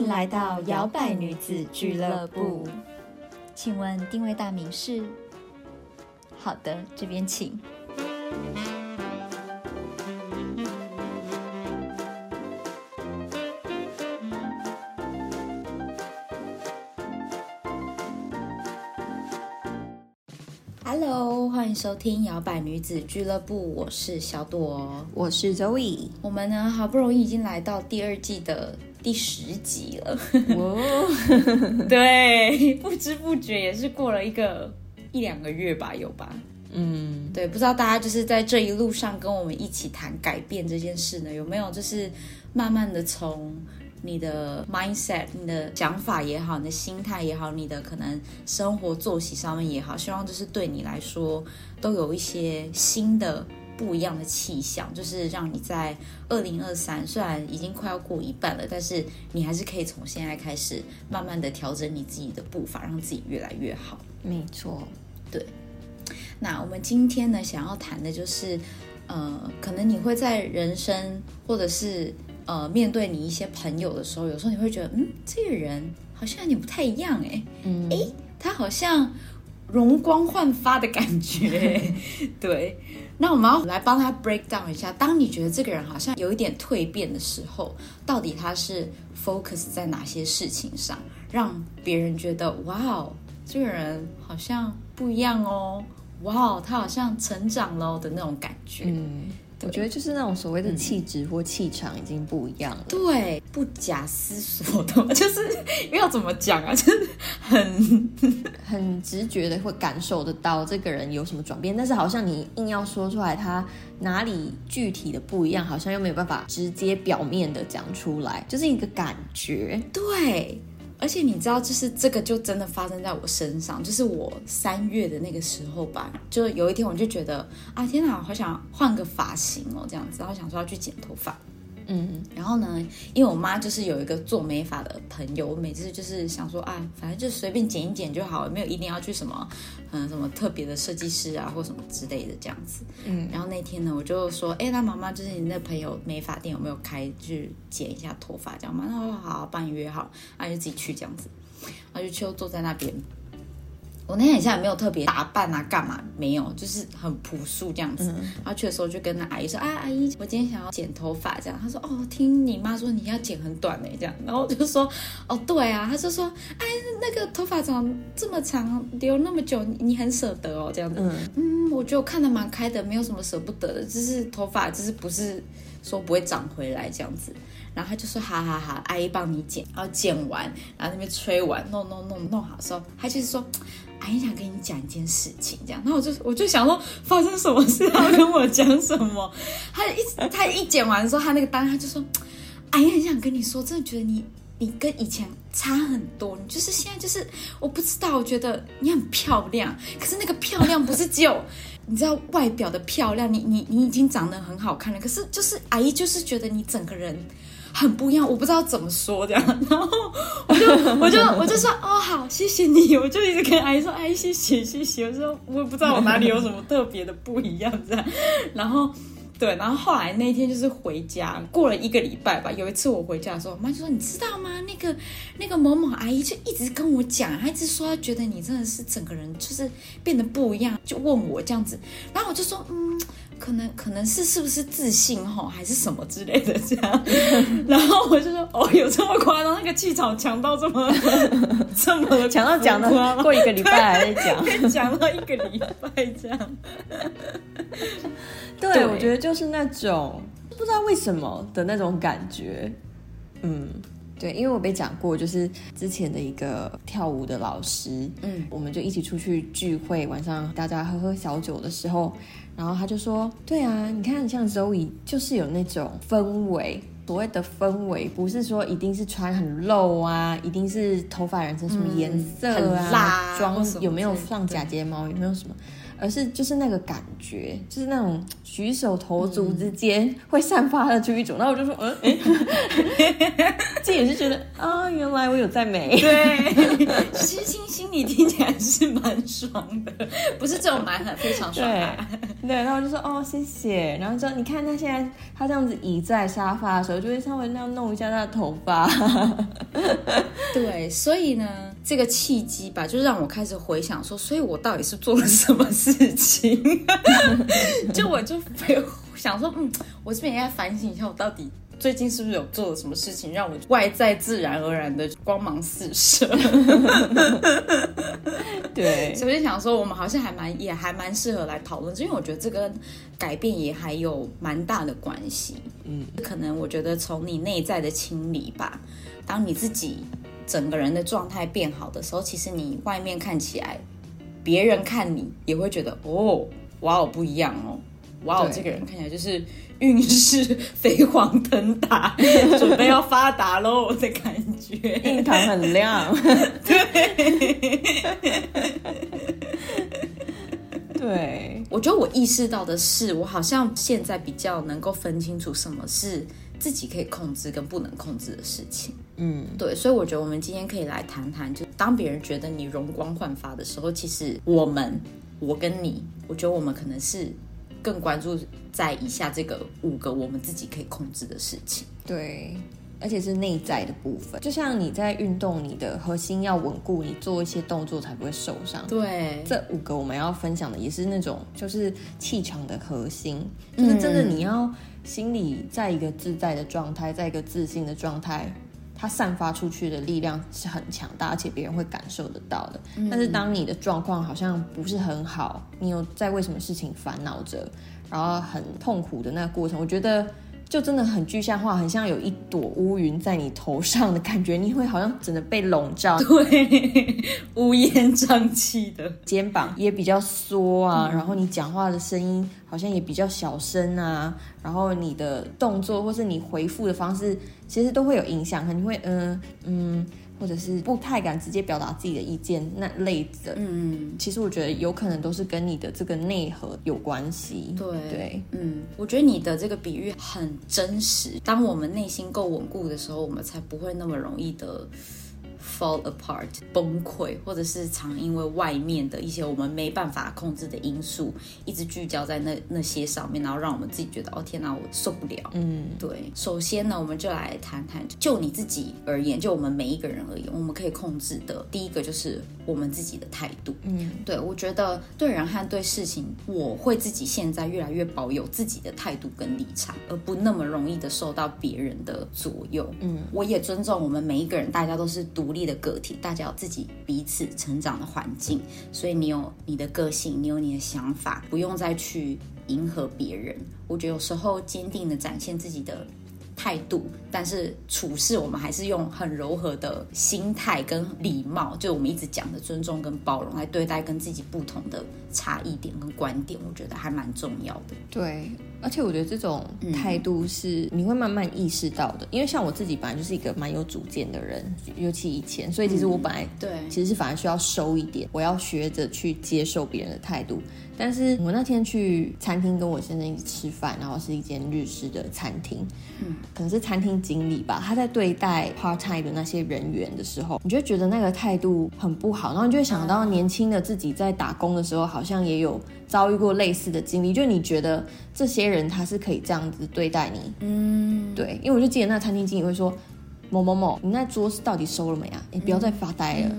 迎来到摇摆女子俱乐部。请问定位大名是？好的，这边请。Hello，欢迎收听摇摆女子俱乐部，我是小朵，我是 Zoe。我们呢，好不容易已经来到第二季的第十集了。哦 对，不知不觉也是过了一个一两个月吧，有吧？嗯，对，不知道大家就是在这一路上跟我们一起谈改变这件事呢，有没有就是慢慢的从。你的 mindset，你的想法也好，你的心态也好，你的可能生活作息上面也好，希望就是对你来说都有一些新的不一样的气象，就是让你在二零二三虽然已经快要过一半了，但是你还是可以从现在开始慢慢的调整你自己的步伐，让自己越来越好。没错，对。那我们今天呢，想要谈的就是，呃，可能你会在人生或者是。呃，面对你一些朋友的时候，有时候你会觉得，嗯，这个人好像有点不太一样，哎，嗯，哎，他好像容光焕发的感觉，对。那我们要来帮他 break down 一下，当你觉得这个人好像有一点蜕变的时候，到底他是 focus 在哪些事情上，让别人觉得，哇哦，这个人好像不一样哦，哇哦，他好像成长了的那种感觉，嗯。我觉得就是那种所谓的气质或气场已经不一样了。对，不假思索的，就是要怎么讲啊？就是很 很直觉的会感受得到这个人有什么转变，但是好像你硬要说出来他哪里具体的不一样，好像又没有办法直接表面的讲出来，就是一个感觉。对。而且你知道，就是这个就真的发生在我身上，就是我三月的那个时候吧，就有一天我就觉得啊，天哪，好想换个发型哦，这样子，然后想说要去剪头发。嗯，然后呢，因为我妈就是有一个做美发的朋友，我每次就是想说啊，反正就随便剪一剪就好，没有一定要去什么，嗯，什么特别的设计师啊或什么之类的这样子。嗯，然后那天呢，我就说，哎，那妈妈就是你那朋友美发店有没有开，去剪一下头发这样吗？她说好，帮你约好，那就自己去这样子，然后就去坐在那边。我那天好像也没有特别打扮啊，干嘛没有，就是很朴素这样子。然后去的时候就跟那阿姨说：“啊，阿姨，我今天想要剪头发。”这样，她说：“哦，听你妈说你要剪很短呢。”这样，然后我就说：“哦，对啊。”她就说：“哎，那个头发长这么长，留那么久，你很舍得哦。”这样子，嗯，我觉得我看的蛮开的，没有什么舍不得的，就是头发，就是不是说不会长回来这样子。然后他就说：“好好好，阿姨帮你剪。”然后剪完，然后那边吹完，弄弄弄弄好的时候，他就是说。阿姨想跟你讲一件事情，这样，然后我就我就想说发生什么事，他跟我讲什么？他一他一剪完的时候，他那个单他就说，阿姨很想跟你说，真的觉得你你跟以前差很多，你就是现在就是我不知道，我觉得你很漂亮，可是那个漂亮不是只有你知道外表的漂亮，你你你已经长得很好看了，可是就是阿姨就是觉得你整个人。很不一样，我不知道怎么说这样，然后我就我就我就说哦好，谢谢你，我就一直跟阿姨说哎谢谢谢谢，我说我也不知道我哪里有什么特别的不一样这样，然后对，然后后来那天就是回家过了一个礼拜吧，有一次我回家的时候，我妈就说你知道吗？那个那个某某阿姨就一直跟我讲，她一直说她觉得你真的是整个人就是变得不一样，就问我这样子，然后我就说嗯。可能可能是是不是自信哈，还是什么之类的这样，然后我就说哦，有这么夸张？那个气场强到这么 这么强到讲了过一个礼拜还在讲，讲到一个礼拜这样。对，我觉得就是那种不知道为什么的那种感觉。嗯，对，因为我被讲过，就是之前的一个跳舞的老师，嗯，我们就一起出去聚会，晚上大家喝喝小酒的时候。然后他就说：“对啊，你看像 Zoe 就是有那种氛围，所谓的氛围不是说一定是穿很露啊，一定是头发染成什么颜色啊，妆有没有上假睫毛，有没有什么，而是就是那个感觉，就是那种举手投足之间会散发的出一种。然后我就说，嗯，这也是觉得啊，原来我有在美，对，其实心心里听起来是蛮爽的，不是这种蛮很非常爽。”对，然后我就说哦谢谢，然后说你看他现在他这样子倚在沙发的时候，就会稍微那样弄一下他的头发。对，所以呢，这个契机吧，就让我开始回想说，所以我到底是做了什么事情？就我就想说，嗯，我这边也要反省一下，我到底。最近是不是有做了什么事情让我外在自然而然的光芒四射？对，所以就想说，我们好像还蛮也还蛮适合来讨论，因为我觉得这个改变也还有蛮大的关系。嗯，可能我觉得从你内在的清理吧，当你自己整个人的状态变好的时候，其实你外面看起来，别人看你也会觉得哦，哇哦不一样哦，哇哦这个人看起来就是。运势 飞黄腾达，准备要发达喽的感觉，印堂很亮。对，对我觉得我意识到的是，我好像现在比较能够分清楚什么是自己可以控制跟不能控制的事情。嗯，对，所以我觉得我们今天可以来谈谈，就当别人觉得你容光焕发的时候，其实我们，我跟你，我觉得我们可能是。更关注在以下这个五个我们自己可以控制的事情。对，而且是内在的部分。就像你在运动，你的核心要稳固，你做一些动作才不会受伤。对，这五个我们要分享的也是那种，就是气场的核心，就是真的你要心里在一个自在的状态，在一个自信的状态。它散发出去的力量是很强大，而且别人会感受得到的。但是当你的状况好像不是很好，你有在为什么事情烦恼着，然后很痛苦的那个过程，我觉得。就真的很具象化，很像有一朵乌云在你头上的感觉，你会好像真的被笼罩，对，乌烟瘴气的，肩膀也比较缩啊，然后你讲话的声音好像也比较小声啊，然后你的动作或是你回复的方式，其实都会有影响，可能会嗯嗯。或者是不太敢直接表达自己的意见那类的，嗯，其实我觉得有可能都是跟你的这个内核有关系。对对，嗯，我觉得你的这个比喻很真实。当我们内心够稳固的时候，我们才不会那么容易的。Fall apart 崩溃，或者是常因为外面的一些我们没办法控制的因素，一直聚焦在那那些上面，然后让我们自己觉得哦天哪，我受不了。嗯，对。首先呢，我们就来谈谈，就你自己而言，就我们每一个人而言，我们可以控制的第一个就是我们自己的态度。嗯，对，我觉得对人和对事情，我会自己现在越来越保有自己的态度跟立场，而不那么容易的受到别人的左右。嗯，我也尊重我们每一个人，大家都是独。独立的个体，大家有自己彼此成长的环境，所以你有你的个性，你有你的想法，不用再去迎合别人。我觉得有时候坚定的展现自己的。态度，但是处事我们还是用很柔和的心态跟礼貌，就我们一直讲的尊重跟包容来对待跟自己不同的差异点跟观点，我觉得还蛮重要的。对，而且我觉得这种态度是你会慢慢意识到的，因为像我自己本来就是一个蛮有主见的人，尤其以前，所以其实我本来对。其实是反而需要收一点，我要学着去接受别人的态度。但是我那天去餐厅跟我先生一起吃饭，然后是一间日式的餐厅，嗯，可能是餐厅经理吧，他在对待 part time 的那些人员的时候，你就觉得那个态度很不好，然后你就会想到年轻的自己在打工的时候，好像也有遭遇过类似的经历，就你觉得这些人他是可以这样子对待你，嗯，对，因为我就记得那餐厅经理会说某某某，你那桌子到底收了没啊？你不要再发呆了。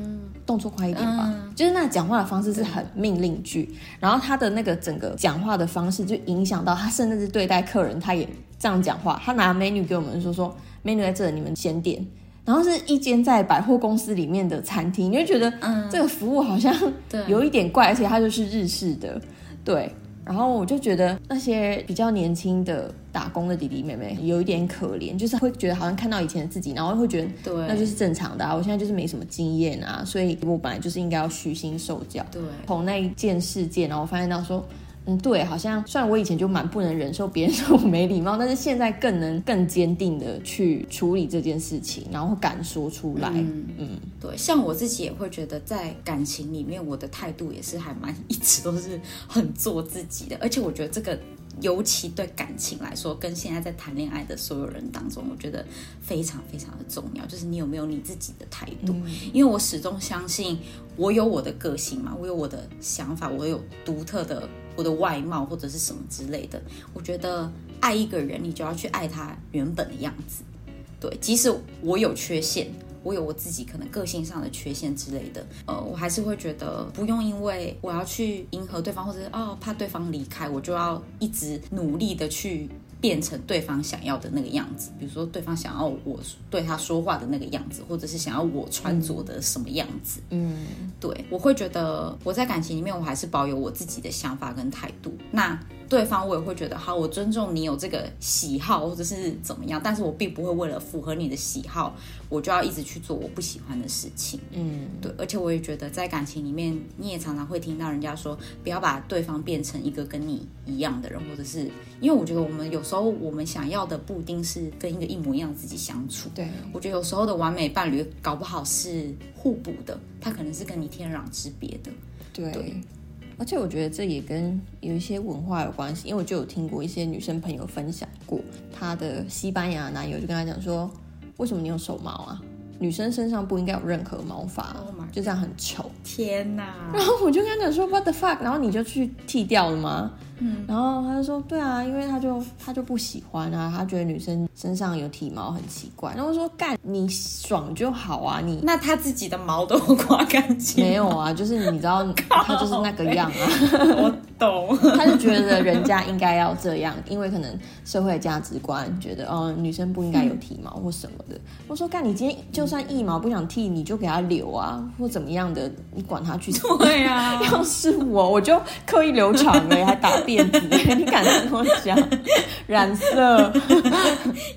动作快一点吧，就是那讲话的方式是很命令句，然后他的那个整个讲话的方式就影响到他，甚至是对待客人，他也这样讲话。他拿美女给我们说说，美女在这，你们先点。然后是一间在百货公司里面的餐厅，你就觉得这个服务好像 有一点怪，而且它就是日式的，对。然后我就觉得那些比较年轻的打工的弟弟妹妹有一点可怜，就是会觉得好像看到以前的自己，然后会觉得，对，那就是正常的啊。我现在就是没什么经验啊，所以我本来就是应该要虚心受教。对，从那一件事件，然后我发现到说。嗯，对，好像虽然我以前就蛮不能忍受别人 说我没礼貌，但是现在更能更坚定的去处理这件事情，然后敢说出来。嗯嗯，对，像我自己也会觉得，在感情里面，我的态度也是还蛮一直都是很做自己的，而且我觉得这个。尤其对感情来说，跟现在在谈恋爱的所有人当中，我觉得非常非常的重要，就是你有没有你自己的态度。因为我始终相信，我有我的个性嘛，我有我的想法，我有独特的我的外貌或者是什么之类的。我觉得爱一个人，你就要去爱他原本的样子。对，即使我有缺陷，我有我自己可能个性上的缺陷之类的，呃，我还是会觉得不用因为我要去迎合对方，或者是哦怕对方离开，我就要一直努力的去。变成对方想要的那个样子，比如说对方想要我对他说话的那个样子，或者是想要我穿着的什么样子。嗯，对，我会觉得我在感情里面，我还是保有我自己的想法跟态度。那对方我也会觉得，好，我尊重你有这个喜好或者是怎么样，但是我并不会为了符合你的喜好，我就要一直去做我不喜欢的事情。嗯，对，而且我也觉得在感情里面，你也常常会听到人家说，不要把对方变成一个跟你一样的人，或者是因为我觉得我们有时候我们想要的不一定是跟一个一模一样的自己相处。对，我觉得有时候的完美伴侣搞不好是互补的，他可能是跟你天壤之别的。对。而且我觉得这也跟有一些文化有关系，因为我就有听过一些女生朋友分享过，她的西班牙男友就跟她讲说，为什么你有手毛啊？女生身上不应该有任何毛发，就这样很丑。天哪！然后我就跟他讲说，What the fuck？然后你就去剃掉了吗？嗯，然后他就说，对啊，因为他就他就不喜欢啊，他觉得女生身上有体毛很奇怪。然后我说，干，你爽就好啊，你那他自己的毛都刮干净？没有啊，就是你知道，他就是那个样啊。我懂，他就觉得人家应该要这样，因为可能社会价值观觉得，哦，女生不应该有体毛或什么的。我说，干，你今天就算一毛不想剃，你就给他留啊，或怎么样的，你管他去。对啊，要是我，我就刻意留长了，还打。辫子，你敢跟我讲？染色？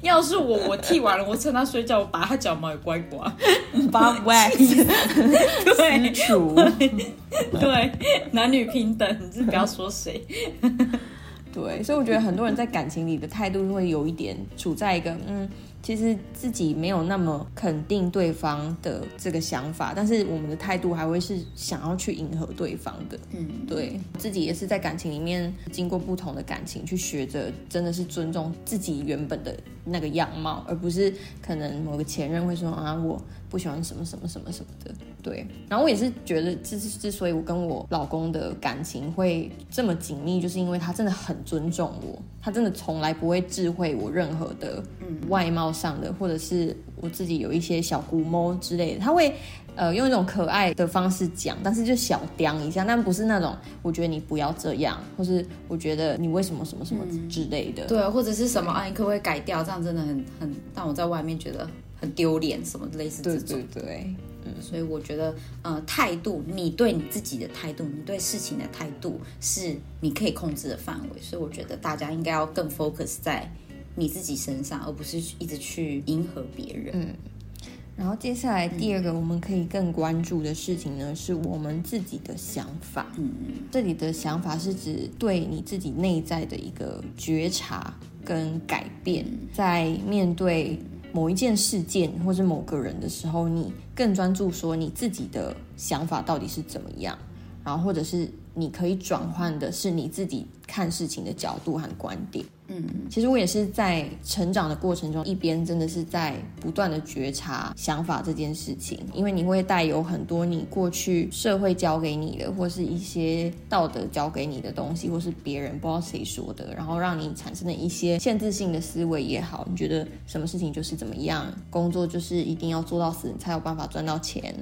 要是我，我剃完了，我趁他睡觉，我把他脚毛也刮一刮，把 wax 对。除，对。男女平等，你是不要说谁。对，所以我觉得很多人在感情里的态度会有一点处在一个嗯。其实自己没有那么肯定对方的这个想法，但是我们的态度还会是想要去迎合对方的。嗯，对自己也是在感情里面经过不同的感情去学着，真的是尊重自己原本的那个样貌，而不是可能某个前任会说啊我不喜欢什么什么什么什么的。对，然后我也是觉得，之之所以我跟我老公的感情会这么紧密，就是因为他真的很尊重我，他真的从来不会智慧我任何的外貌。上的，或者是我自己有一些小估摸之类的，他会呃用一种可爱的方式讲，但是就小刁一下，但不是那种我觉得你不要这样，或是我觉得你为什么什么什么之类的，对，或者是什么啊，你可不可以改掉？这样真的很很让我在外面觉得很丢脸，什么类似这种，对对，嗯，所以我觉得呃态度，你对你自己的态度，你对事情的态度是你可以控制的范围，所以我觉得大家应该要更 focus 在。你自己身上，而不是一直去迎合别人。嗯，然后接下来第二个我们可以更关注的事情呢，是我们自己的想法。嗯这里的想法是指对你自己内在的一个觉察跟改变，在面对某一件事件或者某个人的时候，你更专注说你自己的想法到底是怎么样，然后或者是你可以转换的是你自己看事情的角度和观点。嗯，其实我也是在成长的过程中，一边真的是在不断的觉察想法这件事情，因为你会带有很多你过去社会教给你的，或是一些道德教给你的东西，或是别人不知道谁说的，然后让你产生了一些限制性的思维也好，你觉得什么事情就是怎么样，工作就是一定要做到死，你才有办法赚到钱。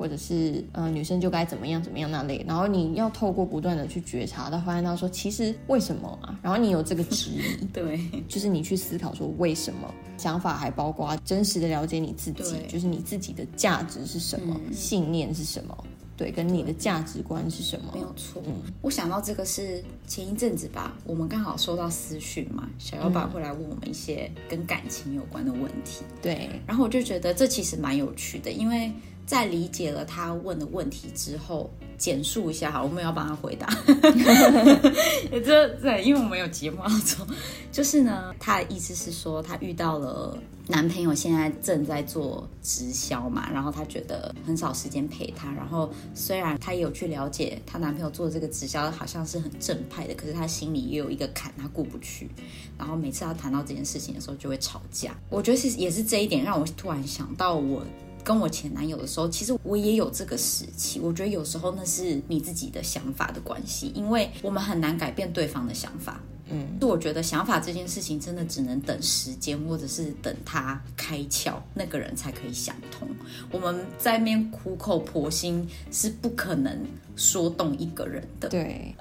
或者是呃女生就该怎么样怎么样那类，然后你要透过不断的去觉察，到发现到说其实为什么啊？然后你有这个质疑，对，就是你去思考说为什么？想法还包括真实的了解你自己，就是你自己的价值是什么，信念是什么，对，跟你的价值观是什么？没有错。我想到这个是前一阵子吧，我们刚好收到私讯嘛，小妖爸会来问我们一些跟感情有关的问题，对，然后我就觉得这其实蛮有趣的，因为。在理解了他问的问题之后，简述一下哈，我们要帮他回答。这对，因为我们有节目要做。就是呢，他的意思是说，他遇到了男朋友，现在正在做直销嘛，然后他觉得很少时间陪他。然后虽然他也有去了解她男朋友做这个直销，好像是很正派的，可是他心里也有一个坎，他过不去。然后每次他谈到这件事情的时候，就会吵架。我觉得是也是这一点让我突然想到我。跟我前男友的时候，其实我也有这个时期。我觉得有时候那是你自己的想法的关系，因为我们很难改变对方的想法。嗯，就我觉得想法这件事情真的只能等时间，或者是等他开窍，那个人才可以想通。我们在面苦口婆心是不可能说动一个人的。对，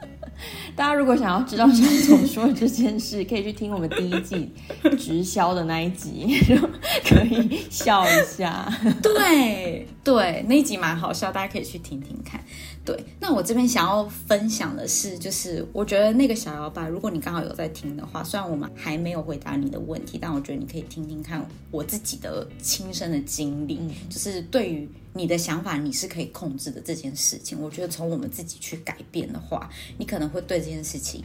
大家如果想要知道张总说这件事，可以去听我们第一季直销的那一集，可以笑一下。对对，那一集蛮好笑，大家可以去听听看。对，那我这边想要分享的是，就是我觉得那个小摇摆，如果你刚好有在听的话，虽然我们还没有回答你的问题，但我觉得你可以听听看我自己的亲身的经历，就是对于你的想法你是可以控制的这件事情，我觉得从我们自己去改变的话，你可能会对这件事情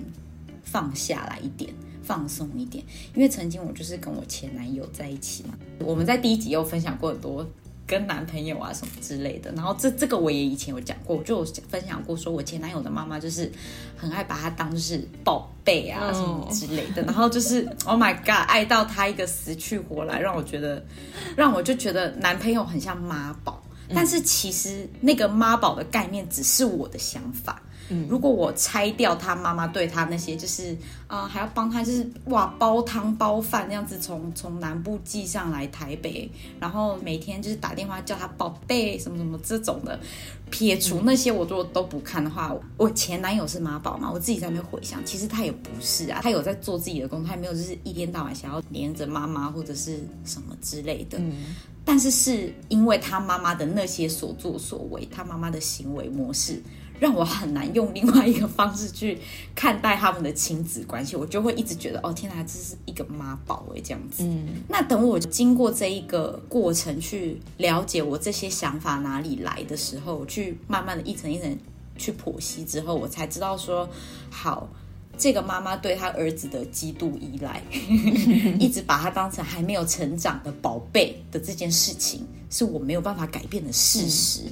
放下来一点，放松一点。因为曾经我就是跟我前男友在一起嘛，我们在第一集有分享过很多。跟男朋友啊什么之类的，然后这这个我也以前有讲过，就有分享过，说我前男友的妈妈就是很爱把他当就是宝贝啊什么之类的，然后就是 Oh my God，爱到他一个死去活来，让我觉得，让我就觉得男朋友很像妈宝，但是其实那个妈宝的概念只是我的想法。如果我拆掉他妈妈对他那些，就是啊，还要帮他，就是哇，煲汤煲饭那样子，从从南部寄上来台北，然后每天就是打电话叫他宝贝什么什么这种的，撇除那些我如果都不看的话，我前男友是妈宝嘛？我自己在那边回想，其实他也不是啊，他有在做自己的工作，他没有就是一天到晚想要黏着妈妈或者是什么之类的。嗯，但是是因为他妈妈的那些所作所为，他妈妈的行为模式。让我很难用另外一个方式去看待他们的亲子关系，我就会一直觉得哦，天哪，这是一个妈宝哎，这样子。嗯，那等我经过这一个过程去了解我这些想法哪里来的时候，去慢慢的一层一层去剖析之后，我才知道说，好，这个妈妈对她儿子的极度依赖，一直把他当成还没有成长的宝贝的这件事情，是我没有办法改变的事实。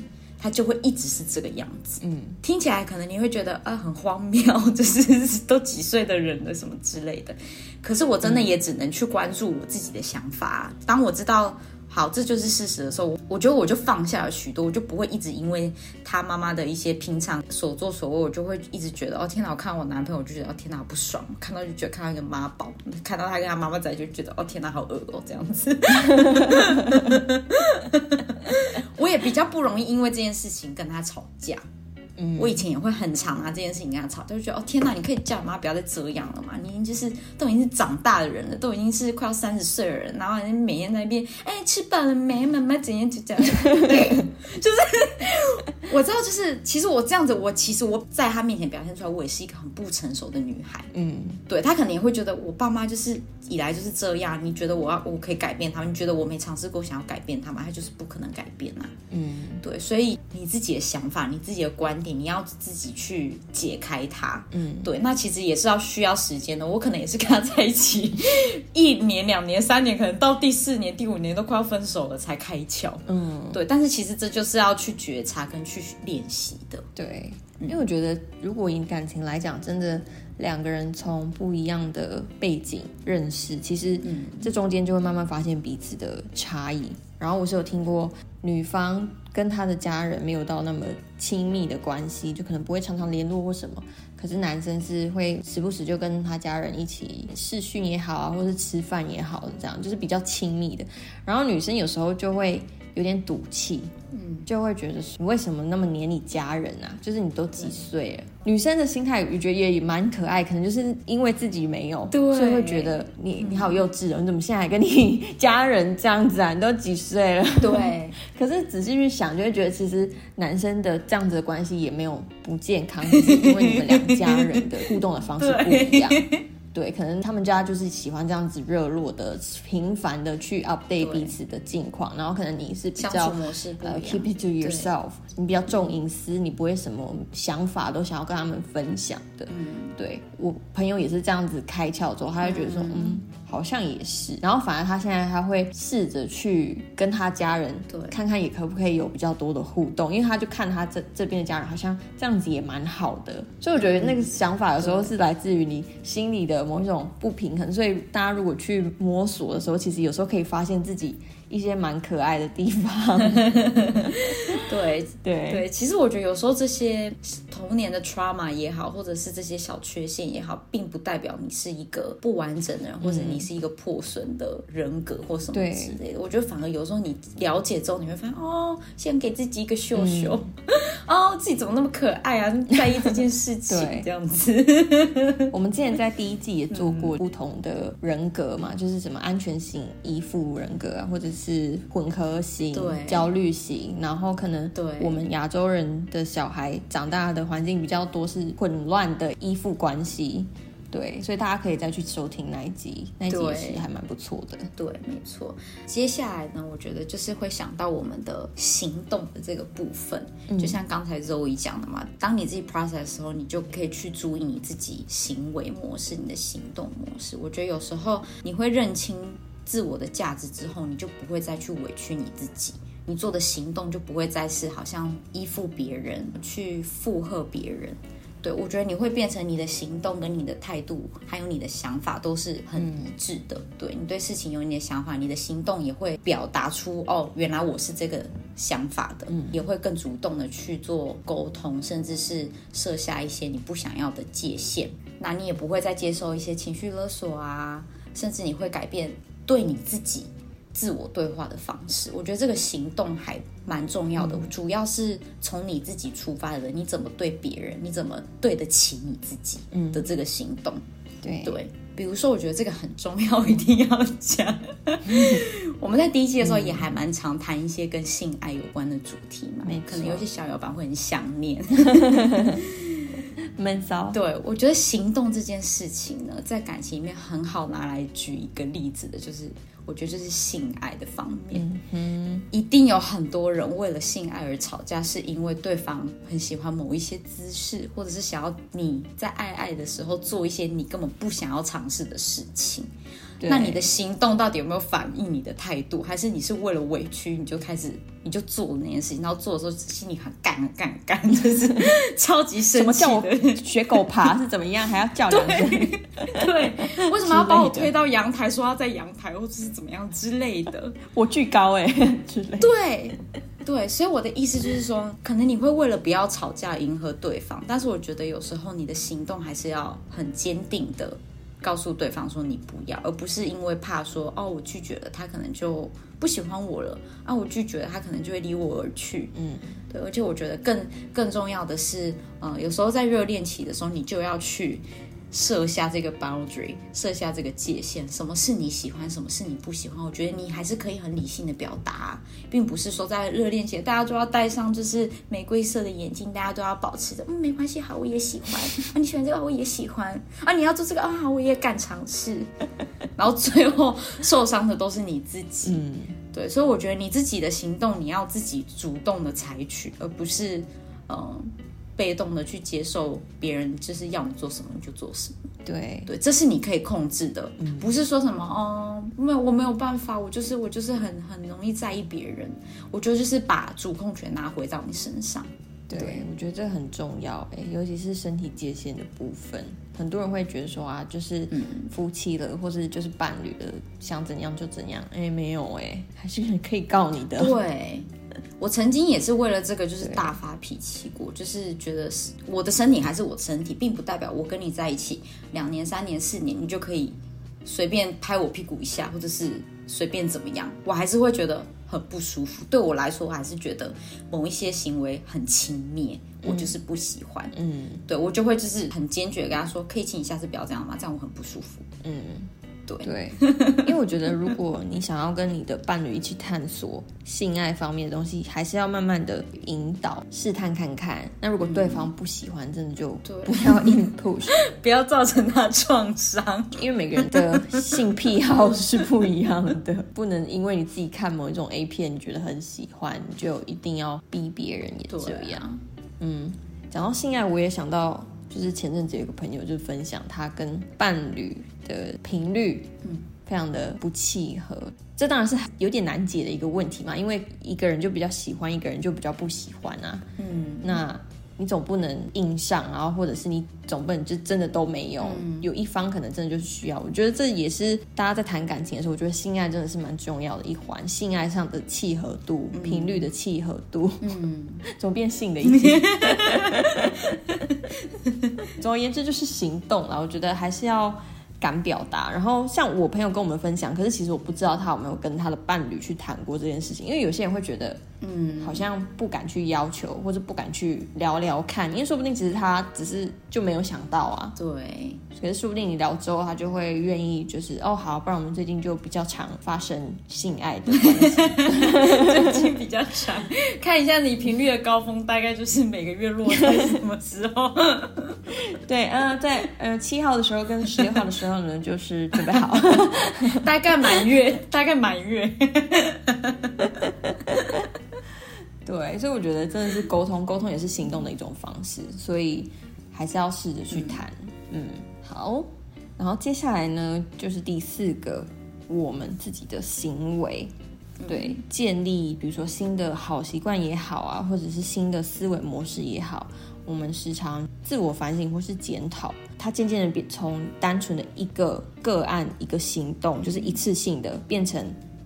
他就会一直是这个样子，嗯，听起来可能你会觉得啊很荒谬，就是都几岁的人了什么之类的，可是我真的也只能去关注我自己的想法。当我知道。好，这就是事实的时候，我我觉得我就放下了许多，我就不会一直因为他妈妈的一些平常所作所为，我就会一直觉得哦天哪，我看到我男朋友就觉得哦天哪好不爽，看到就觉得看到一个妈宝，看到他跟他妈妈在就觉得哦天哪好恶哦这样子。我也比较不容易因为这件事情跟他吵架。我以前也会很常拿这件事情跟他吵，就觉得哦天哪，你可以叫你妈不要再这样了嘛？你已经就是都已经是长大的人了，都已经是快要三十岁的人，然后你每天在那边哎吃饱了没？妈妈怎样就这样，就是我知道，就是其实我这样子，我其实我在他面前表现出来，我也是一个很不成熟的女孩。嗯，对他可能也会觉得我爸妈就是以来就是这样，你觉得我要我可以改变他们？你觉得我没尝试过想要改变他们？他就是不可能改变啊。嗯，对，所以你自己的想法，你自己的观点。你要自己去解开它，嗯，对，那其实也是要需要时间的。我可能也是跟他在一起一年、两年、三年，可能到第四年、第五年都快要分手了才开窍，嗯，对。但是其实这就是要去觉察跟去练习的，对。因为我觉得，如果以感情来讲，真的两个人从不一样的背景认识，其实这中间就会慢慢发现彼此的差异。然后我是有听过女方跟她的家人没有到那么亲密的关系，就可能不会常常联络或什么。可是男生是会时不时就跟他家人一起视讯也好啊，或是吃饭也好，这样就是比较亲密的。然后女生有时候就会。有点赌气，嗯，就会觉得你为什么那么黏你家人啊？就是你都几岁了？女生的心态我觉得也蛮可爱，可能就是因为自己没有，所以会觉得你你好幼稚哦，你怎么现在还跟你 家人这样子啊？你都几岁了？对。可是仔细去想，就会觉得其实男生的这样子的关系也没有不健康，只是因为你们两家人的互动的方式不一样。对，可能他们家就是喜欢这样子热络的、频繁的去 update 彼此的近况，然后可能你是比较呃 keep it to yourself，你比较重隐私，你不会什么想法都想要跟他们分享的。嗯，对我朋友也是这样子开窍之后，他就觉得说，嗯。好像也是。然后反而他现在他会试着去跟他家人对看看也可不可以有比较多的互动，因为他就看他这这边的家人好像这样子也蛮好的，所以我觉得那个想法有时候是来自于你心里的某一种不平衡。所以大家如果去摸索的时候，其实有时候可以发现自己一些蛮可爱的地方。对对对，其实我觉得有时候这些童年的 trauma 也好，或者是这些小缺陷也好，并不代表你是一个不完整的人，或者你是一个破损的人格或什么之类的。我觉得反而有时候你了解之后，你会发现哦，先给自己一个秀秀，哦，自己怎么那么可爱啊，在意这件事情 对。这样子。我们之前在第一季也做过不同的人格嘛，就是什么安全型依附人格啊，或者是混合型、焦虑型，然后可能对。我们亚洲人的小孩长大的环境比较多是混乱的依附关系。对，所以大家可以再去收听那一集，那一集是还蛮不错的。对，没错。接下来呢，我觉得就是会想到我们的行动的这个部分，就像刚才 Zoe 讲的嘛，当你自己 process 的时候，你就可以去注意你自己行为模式、你的行动模式。我觉得有时候你会认清自我的价值之后，你就不会再去委屈你自己。你做的行动就不会再是好像依附别人、去附和别人，对，我觉得你会变成你的行动跟你的态度，还有你的想法都是很一致的。对你对事情有你的想法，你的行动也会表达出哦，原来我是这个想法的，也会更主动的去做沟通，甚至是设下一些你不想要的界限。那你也不会再接受一些情绪勒索啊，甚至你会改变对你自己。自我对话的方式，我觉得这个行动还蛮重要的，主要是从你自己出发的，你怎么对别人，你怎么对得起你自己的这个行动。对。对，比如说，我觉得这个很重要，一定要讲。我们在第一季的时候也还蛮常谈一些跟性爱有关的主题嘛，可能有些小摇板会很想念。闷骚，对，我觉得行动这件事情呢，在感情里面很好拿来举一个例子的，就是我觉得这是性爱的方面。嗯一定有很多人为了性爱而吵架，是因为对方很喜欢某一些姿势，或者是想要你在爱爱的时候做一些你根本不想要尝试的事情。对那你的行动到底有没有反映你的态度，还是你是为了委屈你就开始你就做那件事情，然后做的时候心里很干很干很干，就是 超级生气什么叫我的。学狗爬是怎么样，还要叫两声？对，为什么要把我推到阳台，说要在阳台，或者是怎么样之类的？我巨高哎、之类的。对，对，所以我的意思就是说，可能你会为了不要吵架迎合对方，但是我觉得有时候你的行动还是要很坚定的告诉对方说你不要，而不是因为怕说哦我拒绝了，他可能就不喜欢我了啊，我拒绝了，他可能就会离我而去。嗯，对，而且我觉得更更重要的是，呃，有时候在热恋期的时候，你就要去。设下这个 boundary，设下这个界限，什么是你喜欢，什么是你不喜欢？我觉得你还是可以很理性的表达，并不是说在热恋期大家都要戴上就是玫瑰色的眼镜，大家都要保持着，嗯，没关系，好，我也喜欢。啊，你喜欢这个，我也喜欢。啊，你要做这个啊，好我也敢尝试，然后最后受伤的都是你自己，嗯，对，所以我觉得你自己的行动你要自己主动的采取，而不是嗯、呃被动的去接受别人就是要你做什么你就做什么。对，对，这是你可以控制的，不是说什么哦，没有我没有办法，我就是我就是很很容易在意别人，我觉得就是把主控权拿回到你身上。对，对我觉得这很重要哎，尤其是身体界限的部分，很多人会觉得说啊，就是夫妻了，或是就是伴侣了，想怎样就怎样。哎，没有哎，还是可以告你的。对，我曾经也是为了这个就是大发脾气过，就是觉得是我的身体还是我的身体，并不代表我跟你在一起两年、三年、四年，你就可以随便拍我屁股一下，或者是随便怎么样，我还是会觉得很不舒服。对我来说，我还是觉得某一些行为很轻蔑，我就是不喜欢。嗯对我就会就是很坚决跟他说，可以请你下次不要这样吗？这样我很不舒服。嗯，对。对，因为我觉得如果你想要跟你的伴侣一起探索性爱方面的东西，还是要慢慢的引导、试探看看。那如果对方不喜欢，真的就不要硬 push，不要造成他创伤。因为每个人的性癖好是不一样的，不能因为你自己看某一种 A 片，你觉得很喜欢，你就一定要逼别人也对这样。啊，嗯，讲到性爱，我也想到，就是前阵子有个朋友就分享他跟伴侣的频率，嗯，非常的不契合。这当然是有点难解的一个问题嘛，因为一个人就比较喜欢，一个人就比较不喜欢啊。嗯，那。你总不能硬上，然后或者是你总不能就真的都没有，嗯有一方可能真的就是需要。我觉得这也是大家在谈感情的时候，我觉得性爱真的是蛮重要的一环，性爱上的契合度、频率的契合度。嗯，怎么变性的一点？总而言之就是行动了，我觉得还是要。敢表达，然后像我朋友跟我们分享，可是其实我不知道他有没有跟他的伴侣去谈过这件事情，因为有些人会觉得，嗯，好像不敢去要求，或者不敢去聊聊看，因为说不定其实他只是就没有想到啊。对，可是说不定你聊之后，他就会愿意，就是哦好，不然我们最近就比较常发生性爱的 最近比较常看一下你频率的高峰，大概就是每个月落在什么时候？对，嗯，在呃七号的时候跟十六号的时候。呢，就是准备好，大概满月，大概满月。对，所以我觉得真的是沟通，沟通也是行动的一种方式，所以还是要试着去谈。嗯，好。然后接下来呢，就是第四个，我们自己的行为，对，建立比如说新的好习惯也好啊，或者是新的思维模式也好。我们时常自我反省或是检讨，它渐渐的变从单纯的一个个案、一个行动，就是一次性的，变成。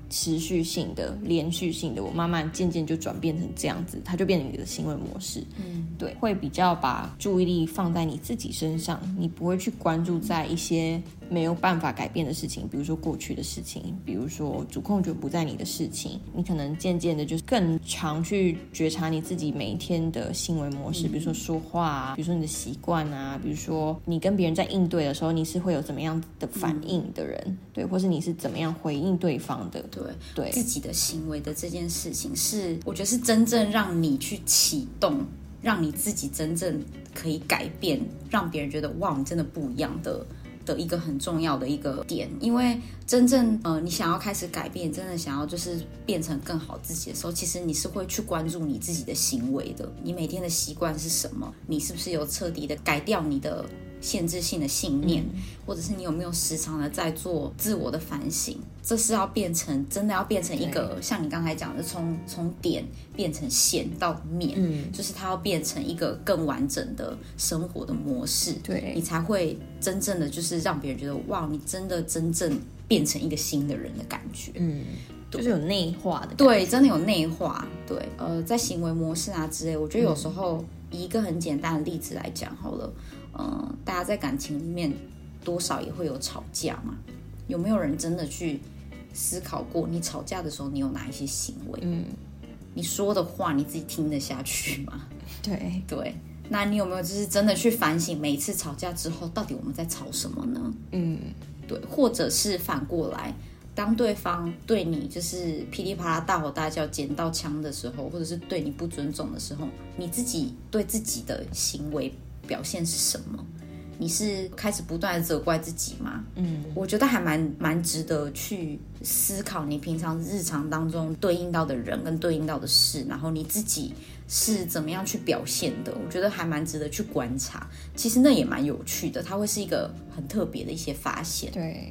持续性的、连续性的，我慢慢渐渐就转变成这样子，它就变成你的行为模式。嗯，对，会比较把注意力放在你自己身上，你不会去关注在一些没有办法改变的事情，比如说过去的事情，比如说主控权不在你的事情，你可能渐渐的就是更常去觉察你自己每一天的行为模式，比如说说话啊，比如说你的习惯啊，比如说你跟别人在应对的时候，你是会有怎么样的反应的人，对，或是你是怎么样回应对方的。对对，自己的行为的这件事情是，我觉得是真正让你去启动，让你自己真正可以改变，让别人觉得哇，你真的不一样的的一个很重要的一个点。因为真正呃，你想要开始改变，真的想要就是变成更好自己的时候，其实你是会去关注你自己的行为的。你每天的习惯是什么？你是不是有彻底的改掉你的？限制性的信念，或者是你有没有时常的在做自我的反省？这是要变成真的要变成一个像你刚才讲的，从从点变成线到面，嗯，就是它要变成一个更完整的生活的模式，对。你才会真正的就是让别人觉得哇，你真的真正变成一个新的人的感觉，嗯，就是有内化的，对，真的有内化，对，呃，在行为模式啊之类，我觉得有时候以一个很简单的例子来讲好了。嗯，大家在感情里面多少也会有吵架嘛？有没有人真的去思考过，你吵架的时候你有哪一些行为？嗯，你说的话你自己听得下去吗？对 对，那你有没有就是真的去反省，每一次吵架之后，到底我们在吵什么呢？嗯，对，或者是反过来，当对方对你就是噼里啪啦大吼大叫、捡到枪的时候，或者是对你不尊重的时候，你自己对自己的行为。表现是什么？你是开始不断的责怪自己吗？嗯，我觉得还蛮蛮值得去思考。你平常日常当中对应到的人跟对应到的事，然后你自己是怎么样去表现的？我觉得还蛮值得去观察。其实那也蛮有趣的，它会是一个很特别的一些发现。对，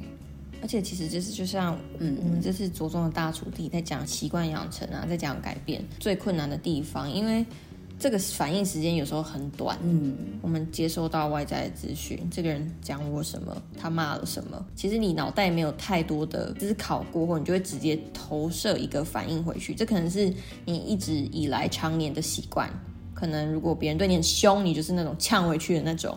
而且其实就是就像嗯，我们这次着重的大厨弟在讲习惯养成啊，在讲改变最困难的地方，因为。这个反应时间有时候很短，嗯，我们接收到外在的资讯，这个人讲我什么，他骂了什么，其实你脑袋没有太多的思考过后，你就会直接投射一个反应回去，这可能是你一直以来常年的习惯。可能如果别人对你很凶，你就是那种呛回去的那种，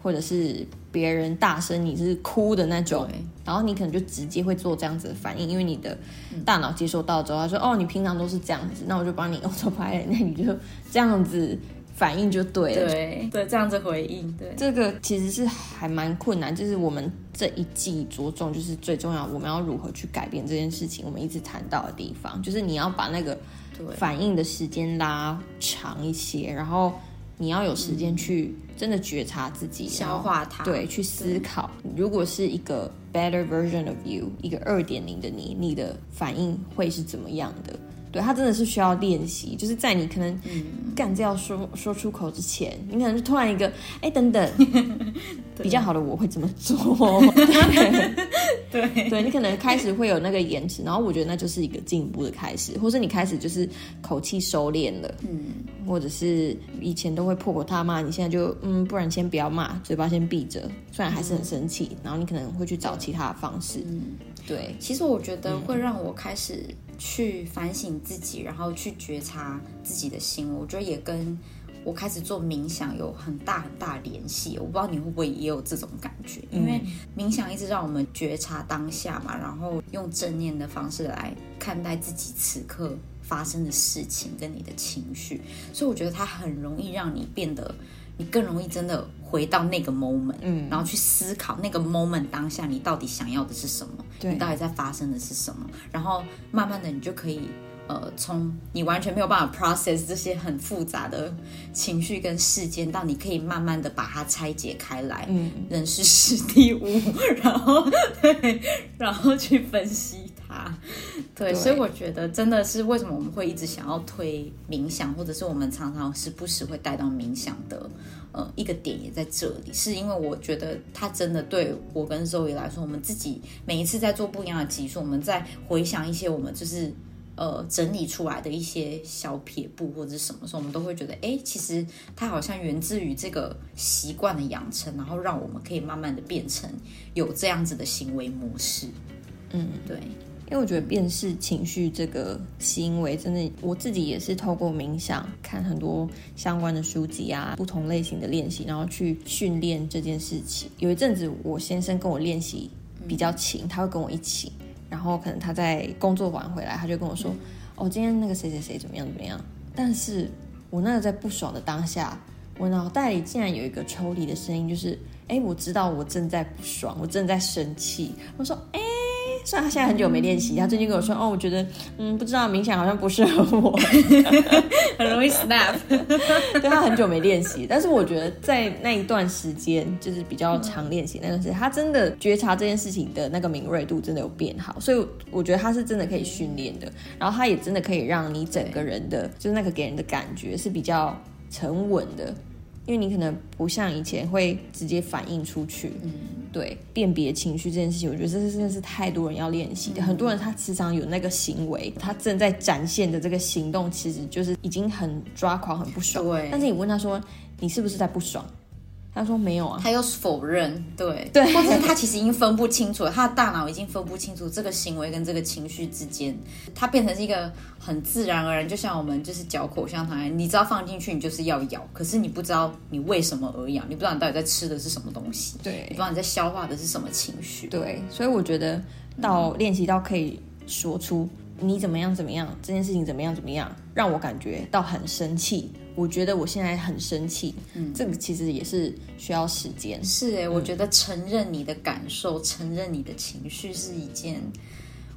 或者是别人大声，你是哭的那种，然后你可能就直接会做这样子的反应，因为你的大脑接收到之后，他说：“哦，你平常都是这样子，那我就帮你欧洲拍，那你就这样子反应就对了。”对对，这样子回应，对这个其实是还蛮困难，就是我们这一季着重就是最重要，我们要如何去改变这件事情，我们一直谈到的地方，就是你要把那个。反应的时间拉长一些，然后你要有时间去真的觉察自己，消化它，对，去思考。如果是一个 better version of you，一个二点零的你，你的反应会是怎么样的？对，它真的是需要练习，就是在你可能干这要说说出口之前，你可能就突然一个，哎，等等，比较好的我会怎么做？对，对。你可能开始会有那个延迟，然后我觉得那就是一个进步的开始，或是你开始就是口气收敛了，嗯，或者是以前都会破口大骂，你现在就嗯，不然先不要骂，嘴巴先闭着，虽然还是很生气，然后你可能会去找其他的方式，嗯，对，其实我觉得会让我开始去反省自己，然后去觉察自己的心，我觉得也跟。我开始做冥想有很大很大联系，我不知道你会不会也有这种感觉，因为冥想一直让我们觉察当下嘛，然后用正念的方式来看待自己此刻发生的事情跟你的情绪，所以我觉得它很容易让你变得，你更容易真的回到那个 moment，嗯，然后去思考那个 moment 当下你到底想要的是什么，你到底在发生的是什么，然后慢慢的你就可以。呃，从你完全没有办法 process 这些很复杂的情绪跟事件，到你可以慢慢的把它拆解开来，嗯，认识史蒂物，然后对，然后去分析它，对，所以我觉得真的是为什么我们会一直想要推冥想，或者是我们常常时不时会带到冥想的，呃，一个点也在这里，是因为我觉得它真的对我跟周 e 来说，我们自己每一次在做不一样的集数，我们在回想一些我们就是。呃，整理出来的一些小撇步或者什么时候，我们都会觉得，哎，其实它好像源自于这个习惯的养成，然后让我们可以慢慢的变成有这样子的行为模式。嗯，对，因为我觉得辨识情绪这个行为，真的我自己也是透过冥想，看很多相关的书籍啊，不同类型的练习，然后去训练这件事情。有一阵子，我先生跟我练习比较勤，他会跟我一起。然后可能他在工作完回来，他就跟我说：“哦，今天那个谁谁谁怎么样怎么样。”但是我那个在不爽的当下，我脑袋里竟然有一个抽离的声音，就是：“哎，我知道我正在不爽，我正在生气。”我说：“哎。”虽然他现在很久没练习，他最近跟我说：“哦，我觉得，嗯，不知道冥想好像不适合我，很容易 snap。”对他很久没练习，但是我觉得在那一段时间，就是比较常练习那段时间，他真的觉察这件事情的那个敏锐度真的有变好，所以我觉得他是真的可以训练的。然后他也真的可以让你整个人的，就是那个给人的感觉是比较沉稳的。因为你可能不像以前会直接反映出去，嗯，对，辨别情绪这件事情，我觉得这是真的是太多人要练习的。很多人他时常有那个行为，他正在展现的这个行动，其实就是已经很抓狂、很不爽。对，但是你问他说，你是不是在不爽？他说没有啊，他又否认，对。对，或者他其实已经分不清楚了，他的大脑已经分不清楚这个行为跟这个情绪之间，他变成是一个很自然而然，就像我们就是嚼口香糖，你知道放进去你就是要咬，可是你不知道你为什么而咬，你不知道你到底在吃的是什么东西，对，你不知道你在消化的是什么情绪，对，所以我觉得到练习到可以说出你怎么样怎么样，这件事情怎么样怎么样，让我感觉到很生气。我觉得我现在很生气，嗯，这个其实也是需要时间。是哎，我觉得承认你的感受，承认你的情绪是一件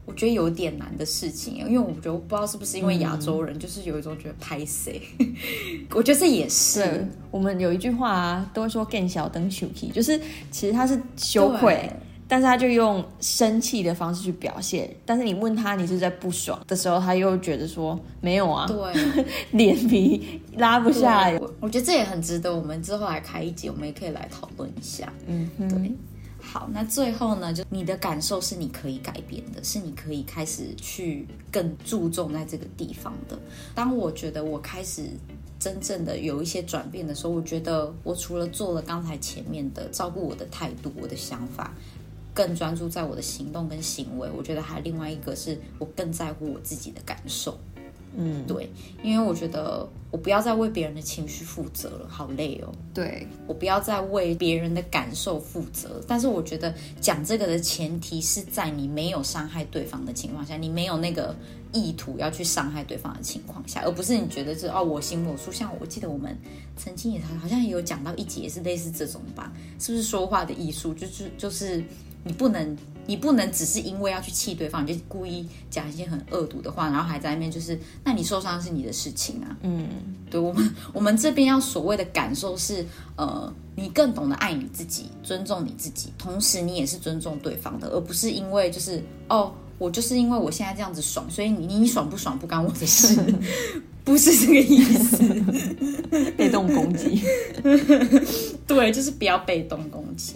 我觉得有点难的事情。因为我觉得我不知道是不是因为亚洲人，就是有一种觉得拍谁，我觉得这也是。我们有一句话啊，都会说更小灯羞气，就是其实他是羞愧。但是他就用生气的方式去表现，但是你问他你是在不爽的时候，他又觉得说没有啊，对，脸皮拉不下来。我觉得这也很值得我们之后来开一集，我们也可以来讨论一下。嗯，对。好，那最后呢，就你的感受是你可以改变的，是你可以开始去更注重在这个地方的。当我觉得我开始真正的有一些转变的时候，我觉得我除了做了刚才前面的照顾我的态度、我的想法。更专注在我的行动跟行为，我觉得还有另外一个是我更在乎我自己的感受。嗯，对，因为我觉得我不要再为别人的情绪负责了，好累哦。对，我不要再为别人的感受负责。但是我觉得讲这个的前提是在你没有伤害对方的情况下，你没有那个意图要去伤害对方的情况下，而不是你觉得是哦我行我素。像我记得我们曾经也好像也有讲到一节是类似这种吧，是不是说话的艺术？就是就是。你不能，你不能只是因为要去气对方，你就故意讲一些很恶毒的话，然后还在那边就是，那你受伤是你的事情啊。嗯，对我们，我们这边要所谓的感受是，呃，你更懂得爱你自己，尊重你自己，同时你也是尊重对方的，而不是因为就是哦，我就是因为我现在这样子爽，所以你你爽不爽不干我的事，不是这个意思，被动攻击，对，就是不要被动攻击。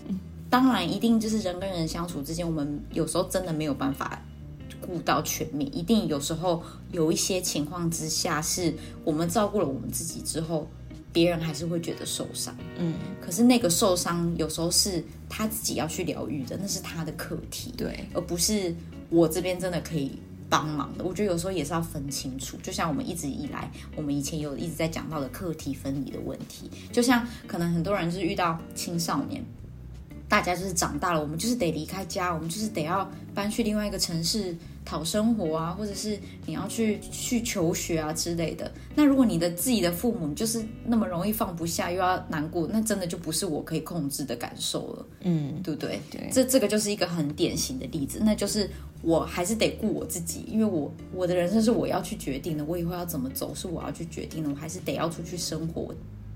当然一定就是人跟人相处之间，我们有时候真的没有办法顾到全面，一定有时候有一些情况之下，是我们照顾了我们自己之后，别人还是会觉得受伤。嗯，可是那个受伤有时候是他自己要去疗愈的，那是他的课题，对，而不是我这边真的可以。帮忙的，我觉得有时候也是要分清楚。就像我们一直以来，我们以前有一直在讲到的课题分离的问题。就像可能很多人是遇到青少年，大家就是长大了，我们就是得离开家，我们就是得要搬去另外一个城市讨生活啊，或者是你要去去求学啊之类的。那如果你的自己的父母就是那么容易放不下，又要难过，那真的就不是我可以控制的感受了。嗯，对不对？对，这这个就是一个很典型的例子，那就是。我还是得顾我自己，因为我我的人生是我要去决定的，我以后要怎么走是我要去决定的，我还是得要出去生活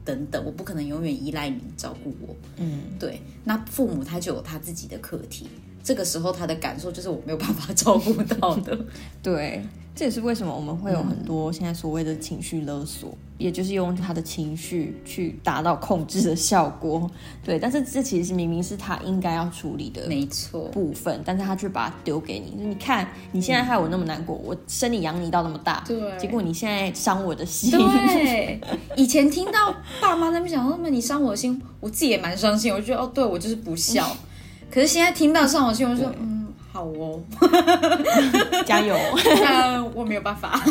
等等，我不可能永远依赖你照顾我。嗯，对。那父母他就有他自己的课题，这个时候他的感受就是我没有办法 照顾到的。对。这也是为什么我们会有很多现在所谓的情绪勒索，也就是用他的情绪去达到控制的效果。对，但是这其实明明是他应该要处理的，没错部分，但是他却把它丢给你。你看，你现在害我那么难过，我生你养你到那么大，对，结果你现在伤我的心。对，以前听到爸妈那边讲，那么你伤我的心，我自己也蛮伤心。我觉得哦，对我就是不孝。可是现在听到伤我心，我说嗯。好哦，加油！我没有办法，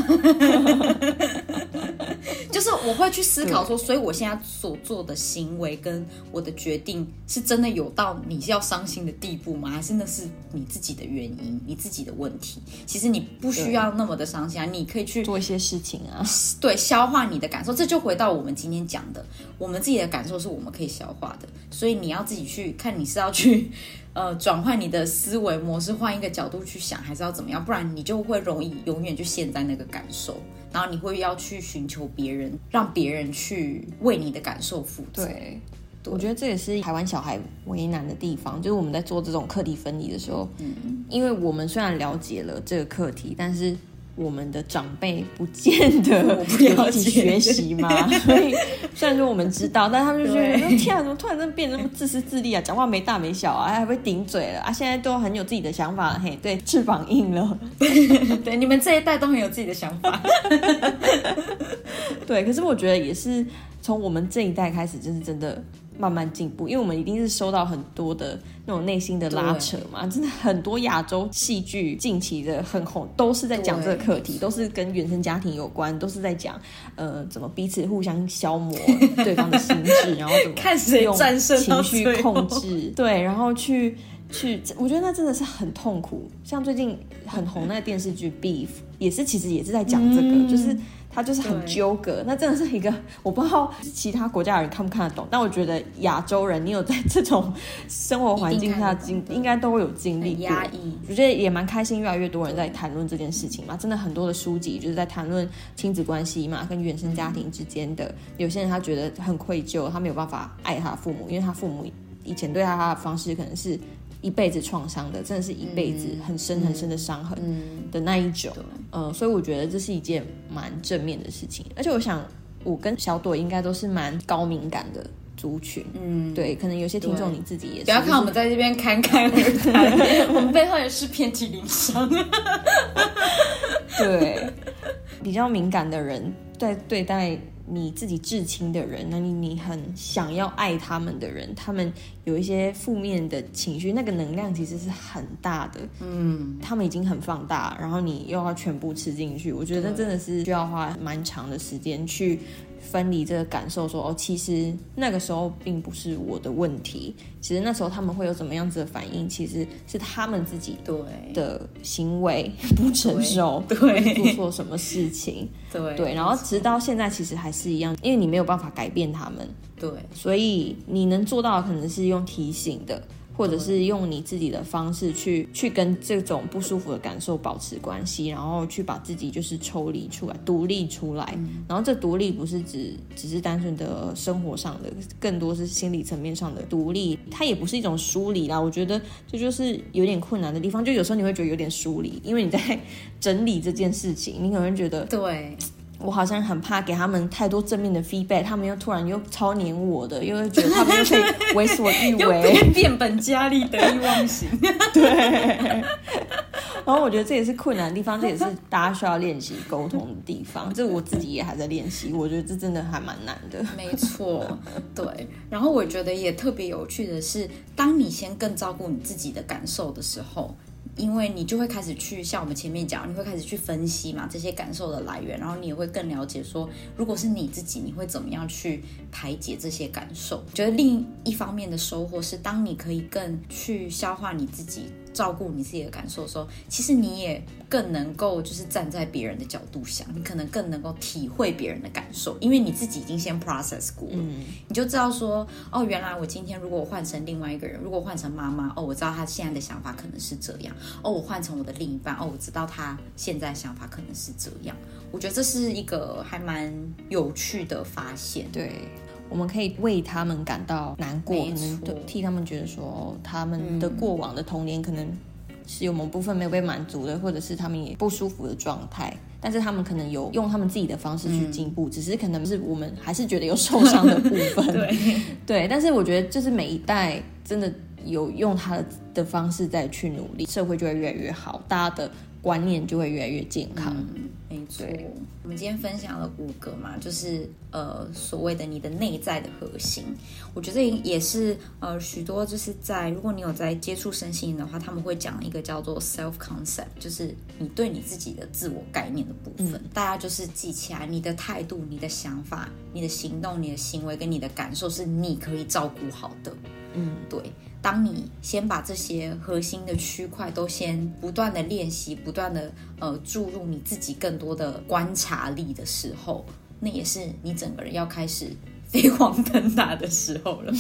就是我会去思考说，所以我现在所做的行为跟我的决定，是真的有到你要伤心的地步吗？还是那是你自己的原因，你自己的问题？其实你不需要那么的伤心啊，你可以去做一些事情啊，对，消化你的感受。这就回到我们今天讲的，我们自己的感受是我们可以消化的，所以你要自己去看，你是要去。呃，转换你的思维模式，换一个角度去想，还是要怎么样？不然你就会容易永远就陷在那个感受，然后你会要去寻求别人，让别人去为你的感受负责。对，我觉得这也是台湾小孩为难的地方，就是我们在做这种课题分离的时候，嗯，因为我们虽然了解了这个课题，但是。我们的长辈不见得 一起学习嘛，所以虽然说我们知道，但他们就觉得天啊，怎么突然间变得那么自私自利啊？讲话没大没小啊，还会顶嘴了啊！现在都很有自己的想法，嘿，对，翅膀硬了，对，你们这一代都很有自己的想法，对。可是我觉得也是从我们这一代开始，就是真的。慢慢进步，因为我们一定是收到很多的那种内心的拉扯嘛，真的很多亚洲戏剧近期的很红，都是在讲这个课题，都是跟原生家庭有关，都是在讲呃怎么彼此互相消磨 对方的心智，然后怎么 看谁战胜情绪控制，对，然后去去，我觉得那真的是很痛苦。像最近很红那个电视剧《Beef》，也是其实也是在讲这个，就是。他就是很纠葛，那真的是一个 我不知道其他国家的人看不看得懂，但我觉得亚洲人，你有在这种生活环境下经，应该都会有经历压抑。我觉得也蛮开心，越来越多人在谈论这件事情嘛。真的很多的书籍就是在谈论亲子关系嘛，跟原生家庭之间的。有些人他觉得很愧疚，他没有办法爱他父母，因为他父母以前对他的方式可能是。一辈子创伤的，真的是一辈子很深很深的伤痕的那一种，嗯，所以我觉得这是一件蛮正面的事情。而且我想，我跟小朵应该都是蛮高敏感的族群，嗯，对，可能有些听众你自己也是。不要看我们在这边侃侃而谈，我们背后也是遍体鳞伤。对，比较敏感的人在对待。你自己至亲的人，那你你很想要爱他们的人，他们有一些负面的情绪，那个能量其实是很大的。嗯，他们已经很放大，然后你又要全部吃进去，我觉得真的是需要花蛮长的时间去。分离这个感受，说哦，其实那个时候并不是我的问题。其实那时候他们会有怎么样子的反应，其实是他们自己对的行为 不成熟，对做错什么事情，对对。然后直到现在，其实还是一样，因为你没有办法改变他们，对，所以你能做到的可能是用提醒的。或者是用你自己的方式去去跟这种不舒服的感受保持关系，然后去把自己就是抽离出来、独立出来。然后这独立不是指只是单纯的生活上的，更多是心理层面上的独立。它也不是一种疏离啦，我觉得这就是有点困难的地方。就有时候你会觉得有点疏离，因为你在 整理这件事情，你可能觉得对。我好像很怕给他们太多正面的 feedback，他们又突然又超黏我的，又会觉得他们又可以 为所欲为，变本加厉，得意忘形。对。然后我觉得这也是困难的地方，这也是大家需要练习沟通的地方。这我自己也还在练习，我觉得这真的还蛮难的。没错，对。然后我觉得也特别有趣的是，当你先更照顾你自己的感受的时候。因为你就会开始去像我们前面讲，你会开始去分析嘛这些感受的来源，然后你也会更了解说，如果是你自己，你会怎么样去排解这些感受？觉得另一方面的收获是，当你可以更去消化你自己。照顾你自己的感受的时候，其实你也更能够就是站在别人的角度想，你可能更能够体会别人的感受，因为你自己已经先 process 过了，你就知道说，哦，原来我今天如果换成另外一个人，如果换成妈妈，哦，我知道他现在的想法可能是这样，哦，我换成我的另一半，哦，我知道他现在想法可能是这样，我觉得这是一个还蛮有趣的发现，对。我们可以为他们感到难过，可能替他们觉得说，他们的过往的童年可能是有某部分没有被满足的，或者是他们也不舒服的状态。但是他们可能有用他们自己的方式去进步，只是可能是我们还是觉得有受伤的部分。对 对，但是我觉得就是每一代真的有用他的的方式再去努力，社会就会越来越好，大家的。观念就会越来越健康。没错，我们今天分享了五个嘛，就是呃所谓的你的内在的核心。我觉得也是呃许多就是在如果你有在接触身心的话，他们会讲一个叫做 self concept，就是你对你自己的自我概念的部分。大家就是记起来，你的态度、你的想法、你的行动、你的行为跟你的感受是你可以照顾好的。嗯，对。当你先把这些核心的区块都先不断的练习，不断的呃注入你自己更多的观察力的时候，那也是你整个人要开始。飞黄腾达的时候了，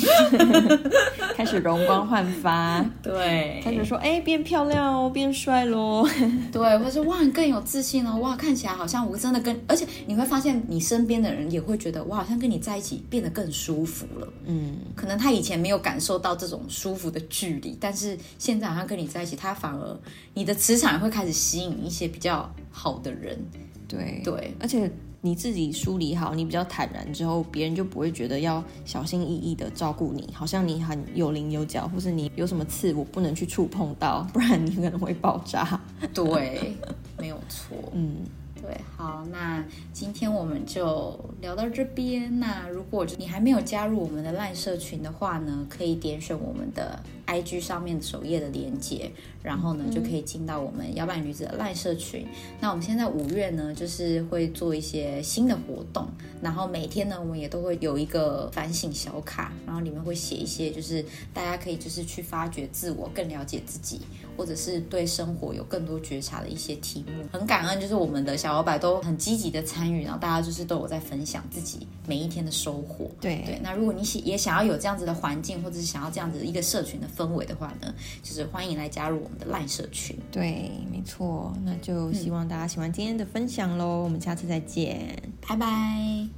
开始容光焕发，对，开始说哎变漂亮哦，变帅喽，对，或者说哇更有自信哦，哇看起来好像我真的跟，而且你会发现你身边的人也会觉得哇好像跟你在一起变得更舒服了，嗯，可能他以前没有感受到这种舒服的距离，但是现在好像跟你在一起，他反而你的磁场会开始吸引一些比较好的人，对对，而且。你自己梳理好，你比较坦然之后，别人就不会觉得要小心翼翼的照顾你，好像你很有棱有角，或是你有什么刺，我不能去触碰到，不然你可能会爆炸。对，没有错。嗯。对，好，那今天我们就聊到这边。那如果你还没有加入我们的烂社群的话呢，可以点选我们的 IG 上面首页的连接，然后呢就可以进到我们摇摆女子的赖社群。那我们现在五月呢，就是会做一些新的活动，然后每天呢，我们也都会有一个反省小卡，然后里面会写一些，就是大家可以就是去发掘自我，更了解自己，或者是对生活有更多觉察的一些题目。很感恩，就是我们的小。老板都很积极的参与，然后大家就是都有在分享自己每一天的收获。对对，那如果你喜也想要有这样子的环境，或者是想要这样子一个社群的氛围的话呢，就是欢迎来加入我们的烂社群。对，没错，那就希望大家喜欢今天的分享喽，我们下次再见，拜拜。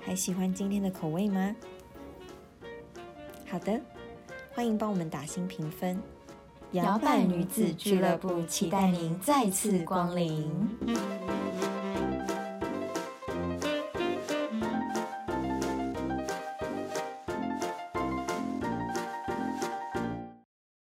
还喜欢今天的口味吗？好的，欢迎帮我们打新评分。摇摆女子俱乐部，期待您再次光临。